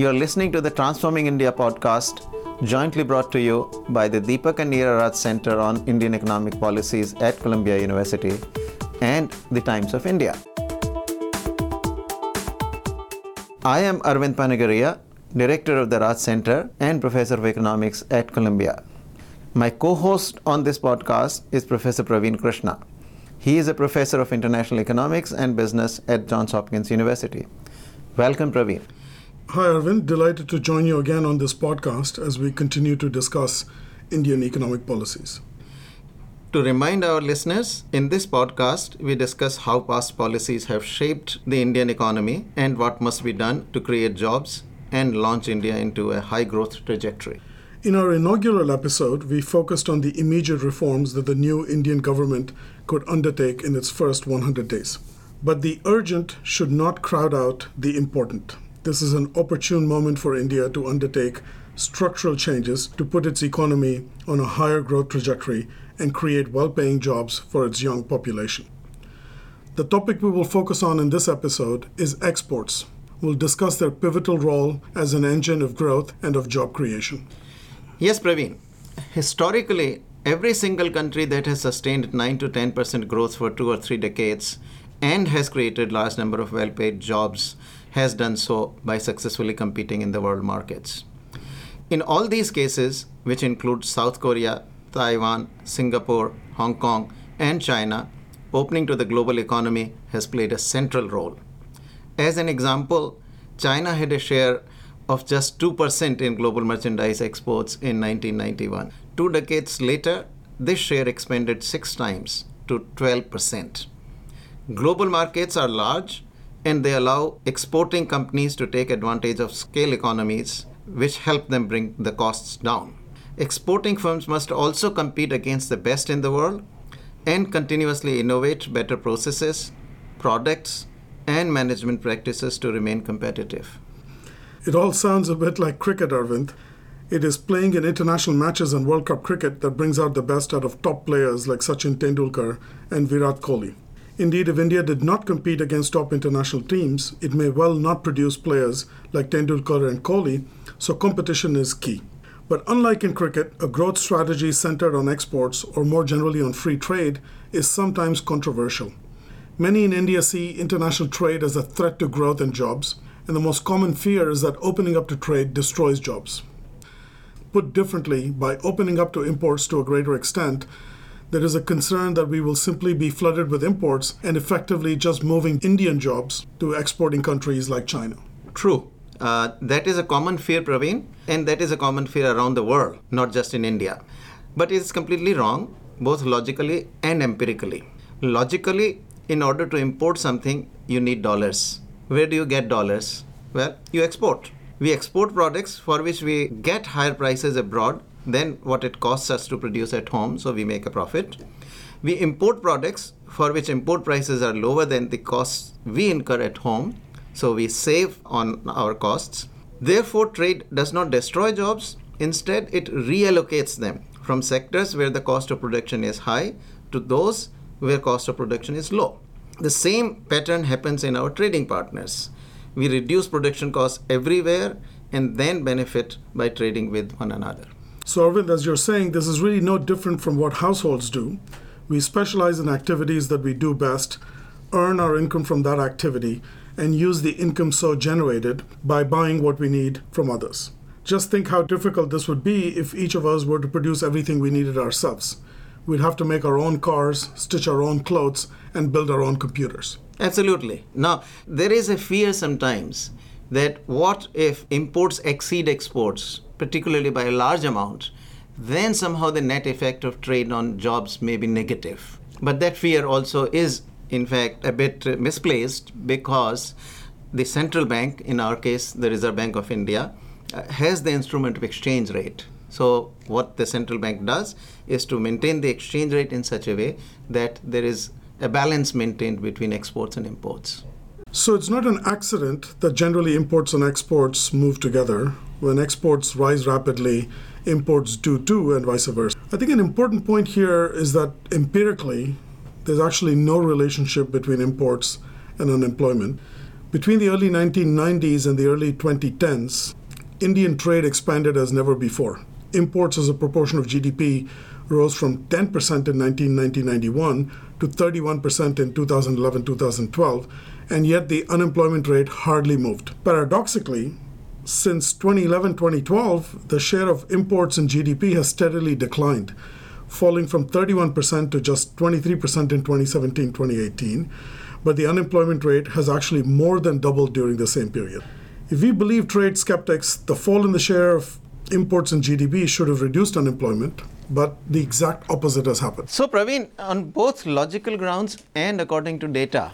You're listening to the Transforming India podcast, jointly brought to you by the Deepak and Neera Raj Center on Indian Economic Policies at Columbia University and the Times of India. I am Arvind Panagariya, Director of the Raj Center and Professor of Economics at Columbia. My co host on this podcast is Professor Pravin Krishna. He is a professor of international economics and business at Johns Hopkins University. Welcome, Pravin. Hi, Arvind. Delighted to join you again on this podcast as we continue to discuss Indian economic policies. To remind our listeners, in this podcast, we discuss how past policies have shaped the Indian economy and what must be done to create jobs and launch India into a high growth trajectory. In our inaugural episode, we focused on the immediate reforms that the new Indian government could undertake in its first 100 days. But the urgent should not crowd out the important. This is an opportune moment for India to undertake structural changes to put its economy on a higher growth trajectory and create well paying jobs for its young population. The topic we will focus on in this episode is exports. We'll discuss their pivotal role as an engine of growth and of job creation. Yes, Pravin. Historically, every single country that has sustained 9 to 10% growth for two or three decades and has created large number of well-paid jobs has done so by successfully competing in the world markets. In all these cases, which include South Korea, Taiwan, Singapore, Hong Kong, and China, opening to the global economy has played a central role. As an example, China had a share of just 2% in global merchandise exports in 1991. Two decades later, this share expanded six times to 12%. Global markets are large and they allow exporting companies to take advantage of scale economies, which help them bring the costs down. Exporting firms must also compete against the best in the world and continuously innovate better processes, products, and management practices to remain competitive. It all sounds a bit like cricket, Arvind. It is playing in international matches and World Cup cricket that brings out the best out of top players like Sachin Tendulkar and Virat Kohli. Indeed, if India did not compete against top international teams, it may well not produce players like Tendulkar and Kohli, so competition is key. But unlike in cricket, a growth strategy centered on exports or more generally on free trade is sometimes controversial. Many in India see international trade as a threat to growth and jobs, and the most common fear is that opening up to trade destroys jobs. Put differently, by opening up to imports to a greater extent, there is a concern that we will simply be flooded with imports and effectively just moving Indian jobs to exporting countries like China. True. Uh, that is a common fear, Pravin, and that is a common fear around the world, not just in India. But it's completely wrong, both logically and empirically. Logically, in order to import something, you need dollars. Where do you get dollars? Well, you export. We export products for which we get higher prices abroad than what it costs us to produce at home, so we make a profit. We import products for which import prices are lower than the costs we incur at home, so we save on our costs. Therefore, trade does not destroy jobs, instead, it reallocates them from sectors where the cost of production is high to those where cost of production is low. The same pattern happens in our trading partners. We reduce production costs everywhere and then benefit by trading with one another. So, Arvind, as you're saying, this is really no different from what households do. We specialize in activities that we do best, earn our income from that activity, and use the income so generated by buying what we need from others. Just think how difficult this would be if each of us were to produce everything we needed ourselves. We'd have to make our own cars, stitch our own clothes, and build our own computers. Absolutely. Now, there is a fear sometimes that what if imports exceed exports? particularly by a large amount, then somehow the net effect of trade on jobs may be negative. But that fear also is, in fact, a bit misplaced because the central bank, in our case, the Reserve Bank of India, uh, has the instrument of exchange rate. So, what the central bank does is to maintain the exchange rate in such a way that there is a balance maintained between exports and imports. So, it's not an accident that generally imports and exports move together when exports rise rapidly, imports do too, and vice versa. I think an important point here is that empirically, there's actually no relationship between imports and unemployment. Between the early 1990s and the early 2010s, Indian trade expanded as never before. Imports as a proportion of GDP rose from 10% in 1990-91 to 31% in 2011-2012, and yet the unemployment rate hardly moved. Paradoxically, since 2011-2012, the share of imports in GDP has steadily declined, falling from 31% to just 23% in 2017-2018, but the unemployment rate has actually more than doubled during the same period. If we believe trade skeptics, the fall in the share of imports and GDP should have reduced unemployment, but the exact opposite has happened. So, Pravin, on both logical grounds and according to data,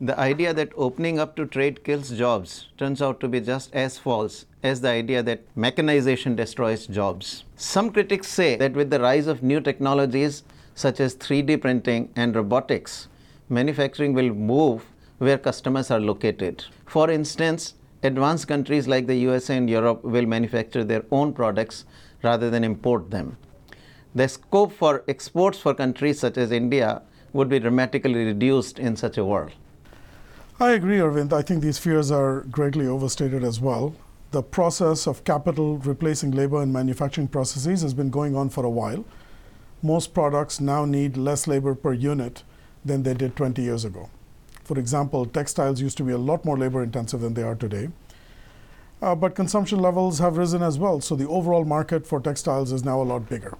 the idea that opening up to trade kills jobs turns out to be just as false as the idea that mechanization destroys jobs. Some critics say that with the rise of new technologies such as 3D printing and robotics, manufacturing will move where customers are located. For instance, advanced countries like the USA and Europe will manufacture their own products rather than import them. The scope for exports for countries such as India would be dramatically reduced in such a world. I agree, Arvind. I think these fears are greatly overstated as well. The process of capital replacing labor in manufacturing processes has been going on for a while. Most products now need less labor per unit than they did 20 years ago. For example, textiles used to be a lot more labor intensive than they are today. Uh, but consumption levels have risen as well, so the overall market for textiles is now a lot bigger.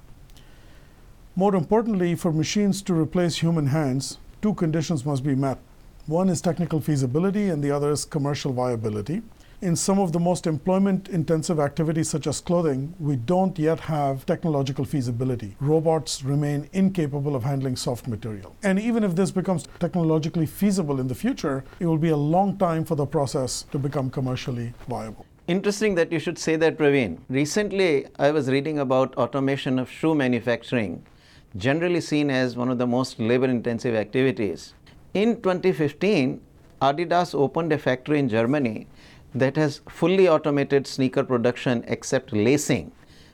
More importantly, for machines to replace human hands, two conditions must be met. One is technical feasibility, and the other is commercial viability in some of the most employment intensive activities, such as clothing, we don't yet have technological feasibility. Robots remain incapable of handling soft material. And even if this becomes technologically feasible in the future, it will be a long time for the process to become commercially viable. Interesting that you should say that, Pravin. Recently, I was reading about automation of shoe manufacturing, generally seen as one of the most labor intensive activities. In 2015, Adidas opened a factory in Germany that has fully automated sneaker production except lacing,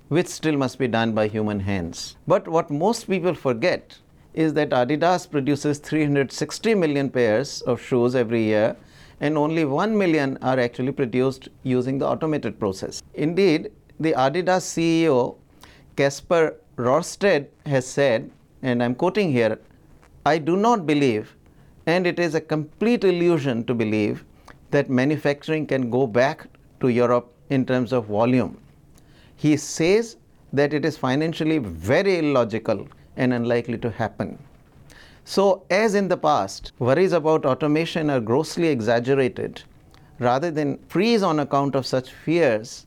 which still must be done by human hands. But what most people forget is that Adidas produces 360 million pairs of shoes every year and only 1 million are actually produced using the automated process. Indeed, the Adidas CEO Kasper Rorsted has said, and I'm quoting here, I do not believe, and it is a complete illusion to believe that manufacturing can go back to Europe in terms of volume. He says that it is financially very illogical and unlikely to happen. So, as in the past, worries about automation are grossly exaggerated. Rather than freeze on account of such fears,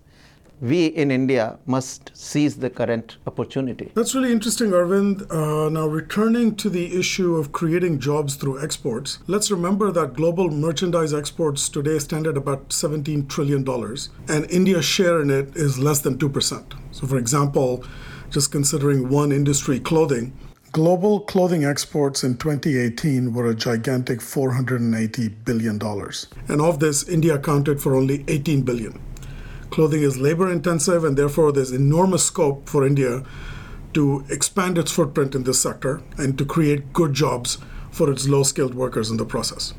we in India must seize the current opportunity. That's really interesting, Arvind. Uh, now, returning to the issue of creating jobs through exports, let's remember that global merchandise exports today stand at about $17 trillion, and India's share in it is less than 2%. So, for example, just considering one industry, clothing, Global clothing exports in 2018 were a gigantic $480 billion. And of this, India accounted for only 18 billion. Clothing is labor intensive, and therefore there's enormous scope for India to expand its footprint in this sector and to create good jobs for its low skilled workers in the process.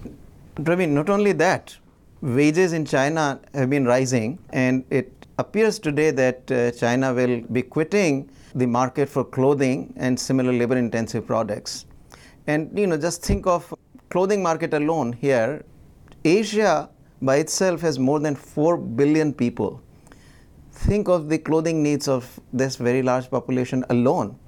Pravin, not only that, wages in China have been rising, and it appears today that uh, China will be quitting the market for clothing and similar labor intensive products. And you know, just think of clothing market alone here. Asia by itself has more than 4 billion people. Think of the clothing needs of this very large population alone.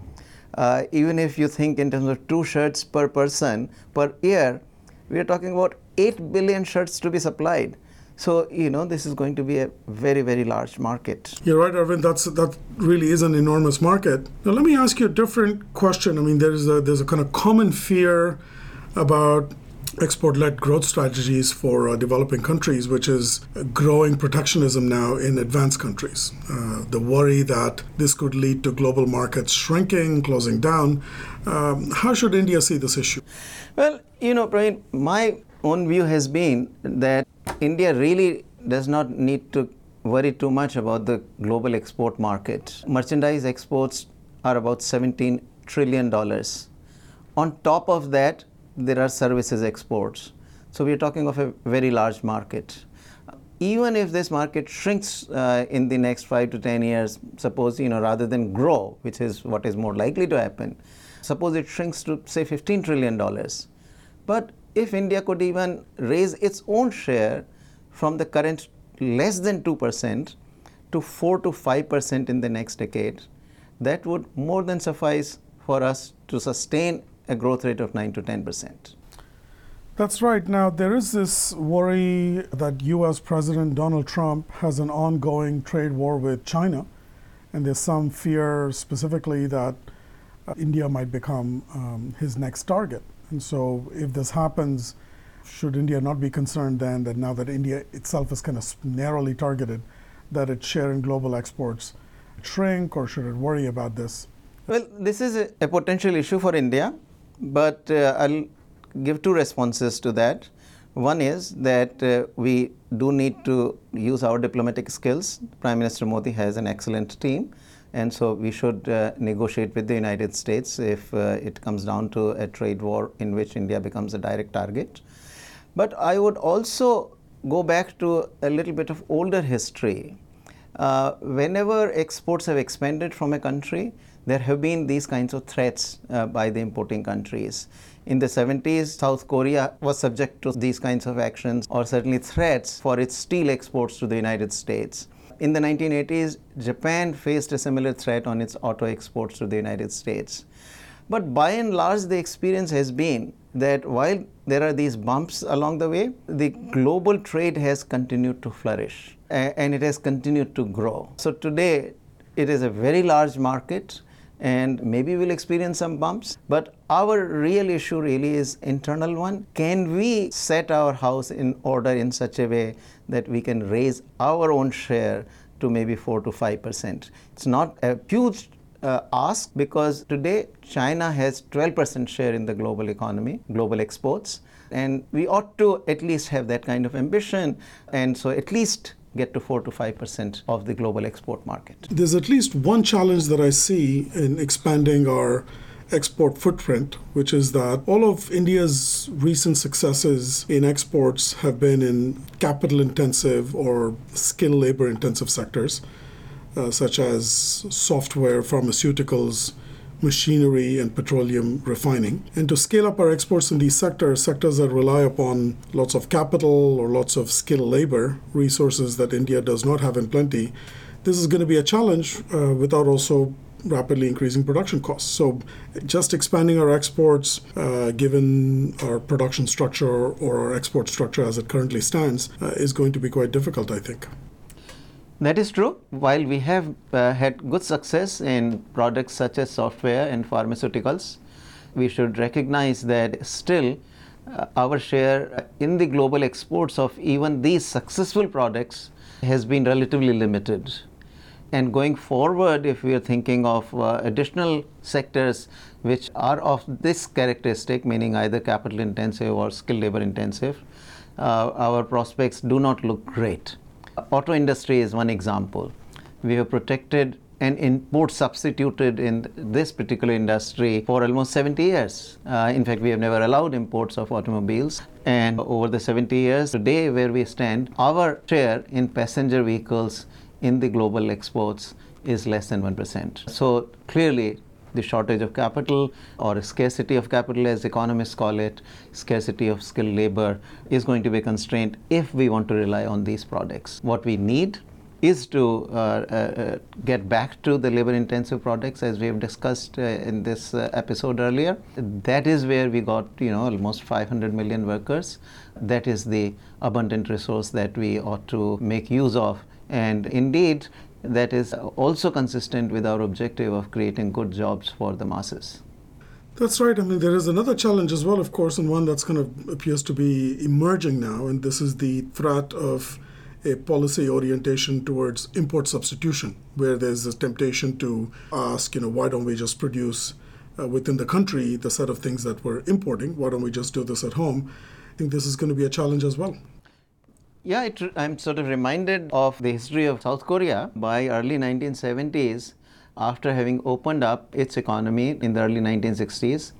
Uh, even if you think in terms of two shirts per person per year, we are talking about 8 billion shirts to be supplied. So, you know, this is going to be a very, very large market. You're right, Arvind. That's, that really is an enormous market. Now, let me ask you a different question. I mean, there's a, there's a kind of common fear about export led growth strategies for uh, developing countries, which is growing protectionism now in advanced countries. Uh, the worry that this could lead to global markets shrinking, closing down. Um, how should India see this issue? Well, you know, Pravin, my own view has been that India really does not need to worry too much about the global export market. Merchandise exports are about $17 trillion. On top of that, there are services exports. So we're talking of a very large market. Even if this market shrinks uh, in the next five to ten years, suppose you know rather than grow, which is what is more likely to happen, suppose it shrinks to say 15 trillion dollars. But if India could even raise its own share from the current less than 2% to 4 to 5% in the next decade, that would more than suffice for us to sustain a growth rate of 9 to 10%. That's right. Now, there is this worry that US President Donald Trump has an ongoing trade war with China, and there's some fear specifically that uh, India might become um, his next target. And so, if this happens, should India not be concerned then that now that India itself is kind of narrowly targeted, that its share in global exports shrink, or should it worry about this? Well, this is a, a potential issue for India, but uh, I'll give two responses to that. One is that uh, we do need to use our diplomatic skills. Prime Minister Modi has an excellent team, and so we should uh, negotiate with the United States if uh, it comes down to a trade war in which India becomes a direct target. But I would also go back to a little bit of older history. Uh, whenever exports have expanded from a country, there have been these kinds of threats uh, by the importing countries. In the 70s, South Korea was subject to these kinds of actions or certainly threats for its steel exports to the United States. In the 1980s, Japan faced a similar threat on its auto exports to the United States. But by and large, the experience has been that while there are these bumps along the way, the global trade has continued to flourish and it has continued to grow. So today, it is a very large market and maybe we'll experience some bumps. But our real issue really is internal one. Can we set our house in order in such a way that we can raise our own share to maybe 4 to 5 percent? It's not a huge uh, ask because today China has 12% share in the global economy, global exports, and we ought to at least have that kind of ambition, and so at least get to 4 to 5% of the global export market. There's at least one challenge that I see in expanding our export footprint, which is that all of India's recent successes in exports have been in capital intensive or skill labor intensive sectors, uh, such as software, pharmaceuticals, machinery, and petroleum refining. And to scale up our exports in these sectors, sectors that rely upon lots of capital or lots of skilled labor, resources that India does not have in plenty, this is going to be a challenge uh, without also rapidly increasing production costs. So, just expanding our exports, uh, given our production structure or our export structure as it currently stands, uh, is going to be quite difficult, I think. That is true. While we have uh, had good success in products such as software and pharmaceuticals, we should recognize that still uh, our share in the global exports of even these successful products has been relatively limited. And going forward, if we are thinking of uh, additional sectors which are of this characteristic, meaning either capital intensive or skill labor intensive, uh, our prospects do not look great. Auto industry is one example. We have protected and import substituted in this particular industry for almost 70 years. Uh, in fact, we have never allowed imports of automobiles. And over the 70 years, today where we stand, our share in passenger vehicles in the global exports is less than 1%. So clearly, the shortage of capital or scarcity of capital, as economists call it, scarcity of skilled labor, is going to be a constraint if we want to rely on these products. What we need is to uh, uh, get back to the labor intensive products as we have discussed uh, in this uh, episode earlier. That is where we got, you know, almost 500 million workers. That is the abundant resource that we ought to make use of. And indeed, that is also consistent with our objective of creating good jobs for the masses. That's right. I mean, there is another challenge as well, of course, and one that's kind of appears to be emerging now, and this is the threat of a policy orientation towards import substitution, where there's a temptation to ask, you know, why don't we just produce uh, within the country the set of things that we're importing? Why don't we just do this at home? I think this is going to be a challenge as well. Yeah, it, I'm sort of reminded of the history of South Korea by early 1970s after having opened up its economy in the early 1960s.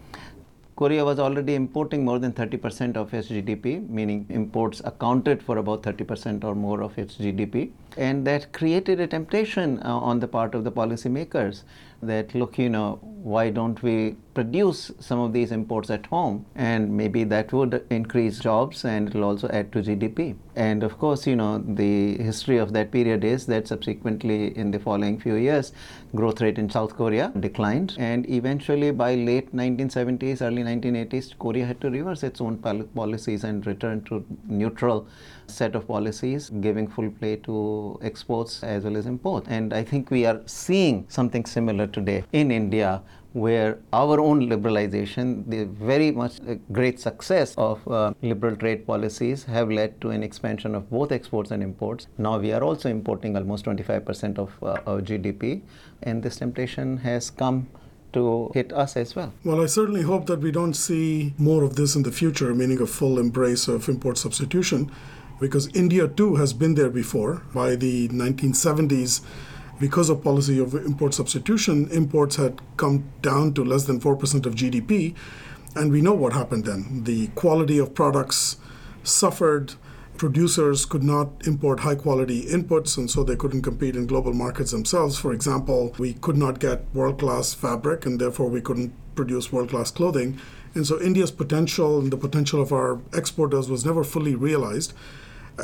Korea was already importing more than 30% of its GDP, meaning imports accounted for about 30% or more of its GDP. And that created a temptation uh, on the part of the policymakers that, look, you know, why don't we produce some of these imports at home? And maybe that would increase jobs and it will also add to GDP. And of course, you know, the history of that period is that subsequently in the following few years, growth rate in South Korea declined. And eventually by late 1970s, early 1980s, Korea had to reverse its own policies and return to neutral set of policies, giving full play to exports as well as imports. And I think we are seeing something similar today in India where our own liberalization, the very much great success of uh, liberal trade policies have led to an expansion of both exports and imports. Now we are also importing almost 25% of uh, our GDP, and this temptation has come to hit us as well. Well, I certainly hope that we don't see more of this in the future, meaning a full embrace of import substitution because India too has been there before. By the 1970s, because of policy of import substitution, imports had come down to less than 4% of GDP. And we know what happened then. The quality of products suffered. Producers could not import high quality inputs, and so they couldn't compete in global markets themselves. For example, we could not get world class fabric, and therefore we couldn't produce world class clothing. And so India's potential and the potential of our exporters was never fully realized.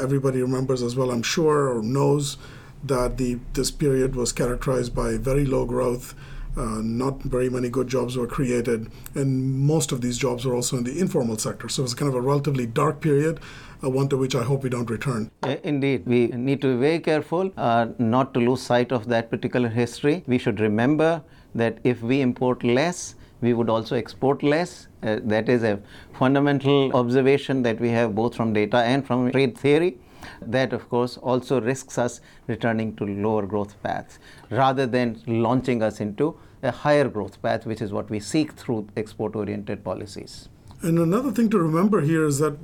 Everybody remembers as well, I'm sure, or knows that the this period was characterized by very low growth. Uh, not very many good jobs were created, and most of these jobs were also in the informal sector. So it was kind of a relatively dark period, uh, one to which I hope we don't return. Indeed, we need to be very careful uh, not to lose sight of that particular history. We should remember that if we import less, we would also export less. Uh, that is a fundamental observation that we have both from data and from trade theory. That, of course, also risks us returning to lower growth paths rather than launching us into a higher growth path, which is what we seek through export oriented policies. And another thing to remember here is that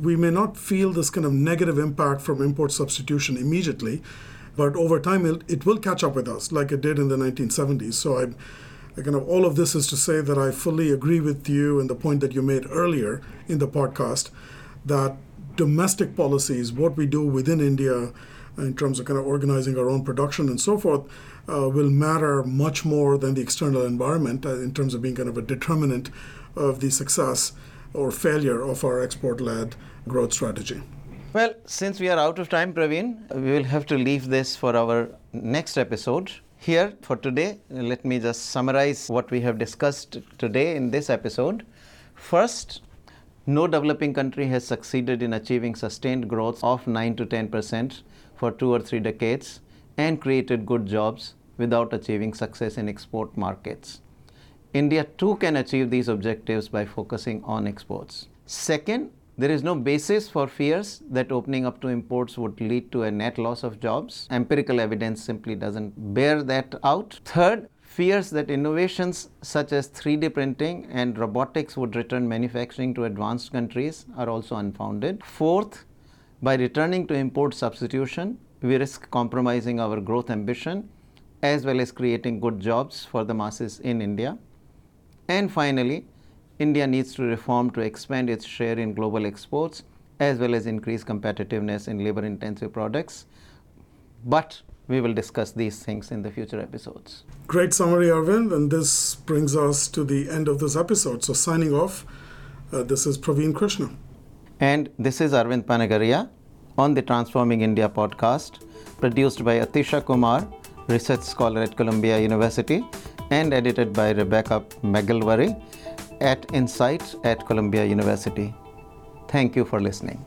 we may not feel this kind of negative impact from import substitution immediately, but over time it, it will catch up with us like it did in the 1970s. So I of all of this is to say that I fully agree with you and the point that you made earlier in the podcast that domestic policies, what we do within India in terms of kind of organizing our own production and so forth, uh, will matter much more than the external environment uh, in terms of being kind of a determinant of the success or failure of our export led growth strategy. Well, since we are out of time, Pravin, we will have to leave this for our next episode. Here for today, let me just summarize what we have discussed today in this episode. First, no developing country has succeeded in achieving sustained growth of 9 to 10% for two or three decades and created good jobs without achieving success in export markets. India too can achieve these objectives by focusing on exports. Second, there is no basis for fears that opening up to imports would lead to a net loss of jobs. Empirical evidence simply doesn't bear that out. Third, fears that innovations such as 3D printing and robotics would return manufacturing to advanced countries are also unfounded. Fourth, by returning to import substitution, we risk compromising our growth ambition as well as creating good jobs for the masses in India. And finally, India needs to reform to expand its share in global exports as well as increase competitiveness in labor intensive products. But we will discuss these things in the future episodes. Great summary, Arvind. And this brings us to the end of this episode. So, signing off, uh, this is Pravin Krishna. And this is Arvind Panagariya on the Transforming India podcast, produced by Atisha Kumar, research scholar at Columbia University, and edited by Rebecca McGilveray at INCITE at Columbia University. Thank you for listening.